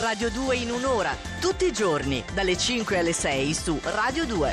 Radio 2 in un'ora, tutti i giorni, dalle 5 alle 6 su Radio 2.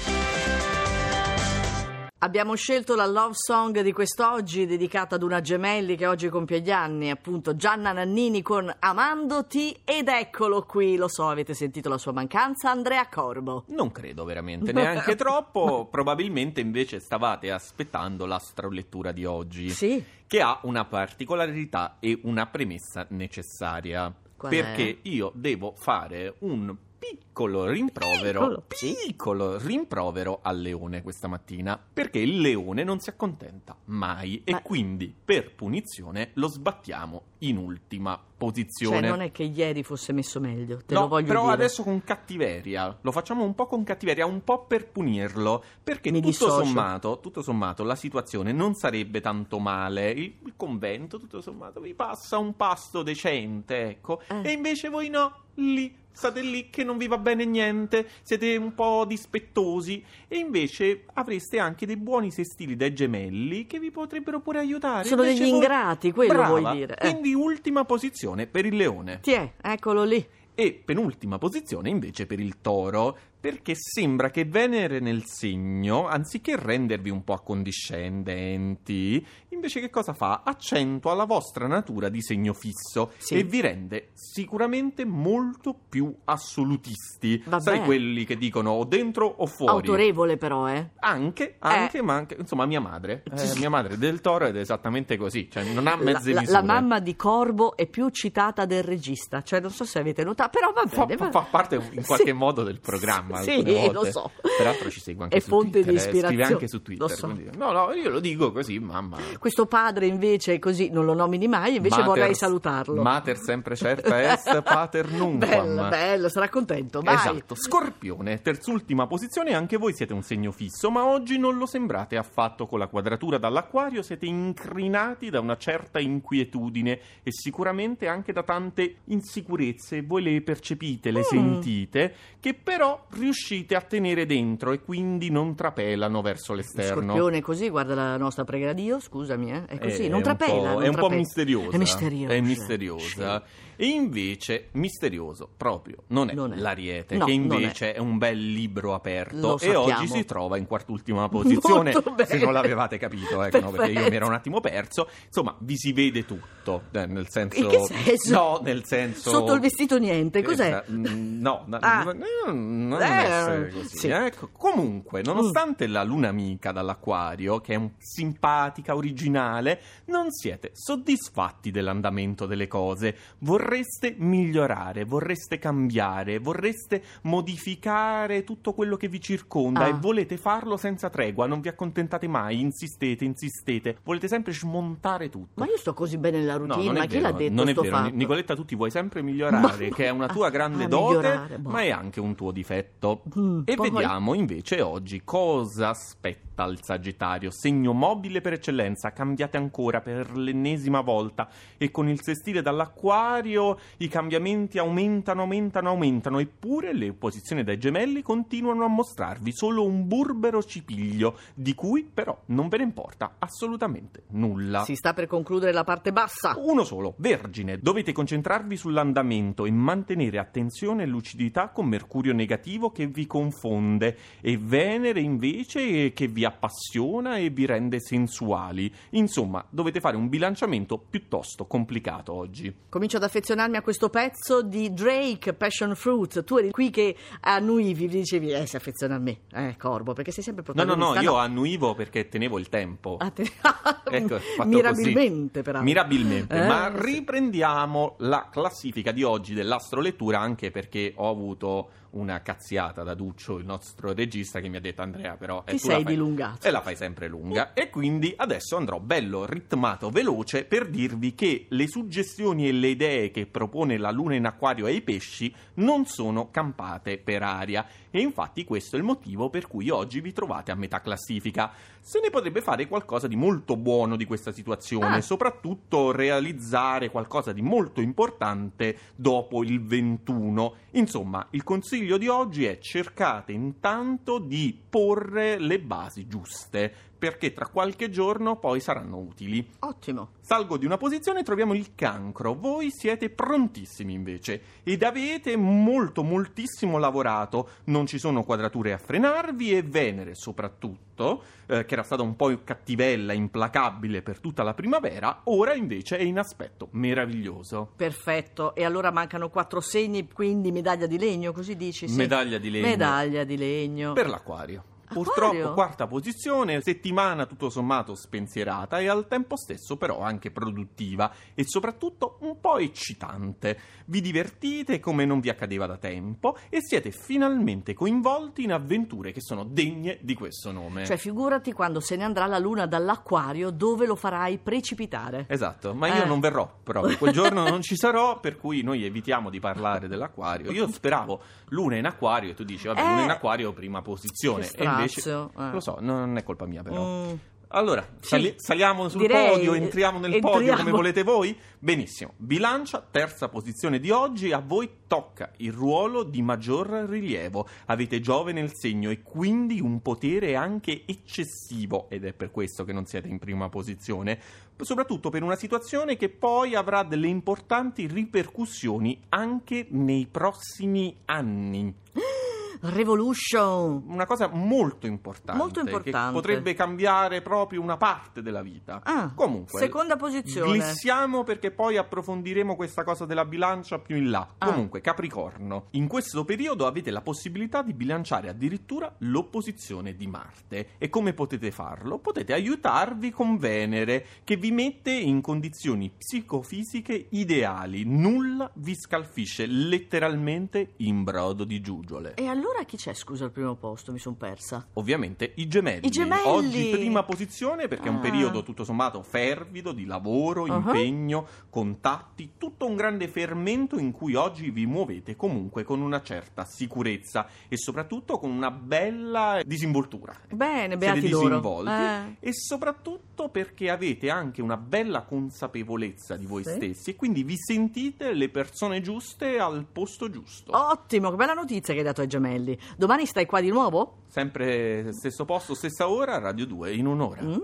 Abbiamo scelto la love song di quest'oggi dedicata ad una gemelli che oggi compie gli anni, appunto Gianna Nannini con Amandoti ed eccolo qui, lo so, avete sentito la sua mancanza, Andrea Corbo. Non credo veramente, neanche troppo. Probabilmente invece stavate aspettando l'astrolettura di oggi, Sì, che ha una particolarità e una premessa necessaria. Qual perché io devo fare un piccolo rimprovero, Piccolo, piccolo rimprovero al leone questa mattina, perché il leone non si accontenta mai Ma- e quindi per punizione lo sbattiamo in ultima cioè posizione. non è che ieri fosse messo meglio, te no, lo voglio però dire. adesso con cattiveria. Lo facciamo un po' con cattiveria, un po' per punirlo. Perché tutto sommato, tutto sommato, la situazione non sarebbe tanto male. Il, il convento, tutto sommato, vi passa un pasto decente, ecco. Eh. E invece voi no, lì. State lì che non vi va bene niente, siete un po' dispettosi e invece avreste anche dei buoni sestili dai gemelli che vi potrebbero pure aiutare. Sono Invece degli voi- ingrati, quello Brava. vuoi dire. Eh. Quindi ultima posizione per il leone. Tiè, eccolo lì. E penultima posizione invece per il toro, perché sembra che Venere nel segno, anziché rendervi un po' accondiscendenti, invece che cosa fa? Accentua la vostra natura di segno fisso Sì. e vi rende sicuramente molto più assolutisti. Vabbè. Sai quelli che dicono o dentro o fuori? Autorevole però, eh. Anche, anche, ma anche, insomma, mia madre. Eh, mia madre del toro ed è esattamente così, cioè non ha La, mezze la- misure. la mamma di Corbo è più citata del regista, cioè non so se avete notato, però va fa, bene. va- fa parte in qualche Sì. modo del programma. Sì, volte. lo so. Peraltro ci segue anche È su fonte Twitter. di eh, Scrive ispirazione. anche su Twitter. Lo so. quindi- no, no, io lo dico così, mamma. Questo padre invece è così, non lo nomini mai, invece Mater- vorrei salutarlo. Mater sempre certa est, pater nunquam. Bello, bello, sarà contento, vai. Esatto, Scorpione, terzultima posizione, anche voi siete un segno fisso, ma oggi non lo sembrate affatto con la quadratura dall'acquario, siete incrinati da una certa inquietudine e sicuramente anche da tante insicurezze, voi le percepite, le Mm. sentite, che però riuscite a tenere dentro e quindi non trapelano verso l'esterno. Scorpione è così, guarda la nostra preghiera Dio, scusami, eh, è così, È non trapela. non è un po' misteriosa. È misteriosa. È misteriosa. E invece, misterioso proprio non è, Non è. l'Ariete, No, che invece è. un bel libro aperto e oggi si trova in quartultima posizione. Se non l'avevate capito, ecco, no, perché io mi ero un attimo perso. Insomma, vi si vede tutto, eh, nel senso. In che senso? No, nel senso. Sotto il vestito niente, cos'è? Eh, No, no, Ah. no, non non Eh, essere così. sì. Mm. ecco. Comunque, nonostante la luna amica dall'acquario, che è un- simpatica, originale, non siete soddisfatti dell'andamento delle cose. Vorreste migliorare, vorreste cambiare, vorreste modificare tutto quello che vi circonda Ah. e volete farlo senza tregua, non vi accontentate mai, insistete, insistete, volete sempre smontare tutto. Ma io sto così bene nella No, routine, non è ma chi vero, l'ha detto Non è vero, fatto? Ni- Nicoletta, tu ti vuoi sempre migliorare, Ma- che è una tua grande Ah, dote, migliorare, boh. ma è anche un tuo difetto. Mm, E poi- vediamo invece oggi cosa aspetta il Sagittario, segno mobile per eccellenza, cambiate ancora per l'ennesima volta e con il sestile dall'acquario i cambiamenti aumentano, aumentano, aumentano, eppure le opposizioni dai gemelli continuano a mostrarvi solo un burbero cipiglio, di cui però non ve ne importa assolutamente nulla. Si sta per concludere la parte bassa. Uno solo, Vergine. Dovete concentrarvi sull'andamento e mantenere attenzione e lucidità con Mercurio negativo che vi confonde e Venere invece che vi appassiona e vi rende sensuali. Insomma, dovete fare un bilanciamento piuttosto complicato oggi. Comincio ad affezionarmi a questo pezzo di Drake, Passion Fruit. Tu eri qui che annuivi, dicevi, eh, si affeziona a me, eh, Corbo, perché sei sempre No, no, protagonista. no, io annuivo perché tenevo il tempo. Ah, te- Ecco, Mirabilmente, così. peraltro. Mirabilmente, Eh, ma sì. riprendiamo la classifica di oggi dell'astrolettura anche perché ho avuto una cazziata da Duccio, il nostro regista, che mi ha detto Andrea, però Ti sei fai- dilungato. E la fai sempre lunga. E quindi adesso andrò bello ritmato, veloce, per dirvi che le suggestioni e le idee che propone la luna in acquario ai pesci non sono campate per aria. E infatti questo è il motivo per cui oggi vi trovate a metà classifica. Se ne potrebbe fare qualcosa di molto buono di questa situazione, Ah. soprattutto realizzare qualcosa di molto importante dopo il 21. Insomma, il consiglio di oggi è cercate intanto di porre le basi giuste, perché tra qualche giorno poi saranno utili. Ottimo. Salgo di una posizione e troviamo il cancro. Voi siete prontissimi invece ed avete molto moltissimo lavorato. Non ci sono quadrature a frenarvi e Venere soprattutto, eh, che era stata un po' cattivella, implacabile per tutta la primavera, ora invece è in aspetto meraviglioso. Perfetto. E allora mancano quattro segni, quindi medaglia di legno, così dici? Sì. Medaglia di legno Medaglia di legno. per l'acquario. Purtroppo quarta posizione, settimana tutto sommato spensierata e al tempo stesso però anche produttiva e soprattutto un po' eccitante. Vi divertite come non vi accadeva da tempo e siete finalmente coinvolti in avventure che sono degne di questo nome. Cioè, figurati quando se ne andrà la luna dall'acquario dove lo farai precipitare. Esatto, ma io Eh. non verrò proprio, quel giorno non ci sarò, per cui noi evitiamo di parlare dell'acquario. Io speravo luna in acquario e tu dici, vabbè, Eh. luna in acquario, prima posizione. Che invece, eh. lo so, non è colpa mia però. Mm. Allora, Sì. sali- saliamo sul Direi, podio, entriamo nel podio entriamo. come volete voi? Benissimo. Bilancia, terza posizione di oggi, a voi tocca il ruolo di maggior rilievo. Avete Giove nel segno e quindi un potere anche eccessivo, ed è per questo che non siete in prima posizione, soprattutto per una situazione che poi avrà delle importanti ripercussioni anche nei prossimi anni. Revolution. Una cosa molto importante, Molto importante. potrebbe cambiare proprio una parte della vita. Ah, Comunque, seconda posizione. glissiamo perché poi approfondiremo questa cosa della bilancia più in là. Ah. Comunque, Capricorno, in questo periodo avete la possibilità di bilanciare addirittura l'opposizione di Marte. E come potete farlo? Potete aiutarvi con Venere, che vi mette in condizioni psicofisiche ideali. Nulla vi scalfisce letteralmente in brodo di giuggiole. E allora chi c'è, scusa, al primo posto? Mi sono persa. Ovviamente i gemelli. I gemelli! Oggi prima posizione perché è un Ah. periodo tutto sommato fervido di lavoro, Uh-huh. impegno, contatti, tutto un grande fermento in cui oggi vi muovete comunque con una certa sicurezza e soprattutto con una bella disinvoltura. Bene, Siete beati loro. disinvolti Eh. e soprattutto perché avete anche una bella consapevolezza di voi Sì. stessi e quindi vi sentite le persone giuste al posto giusto. Ottimo, che bella notizia che hai dato ai gemelli. Domani stai qua di nuovo? Sempre stesso posto, stessa ora, Radio 2 in un'ora. Mm.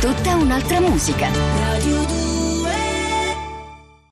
Tutta un'altra musica.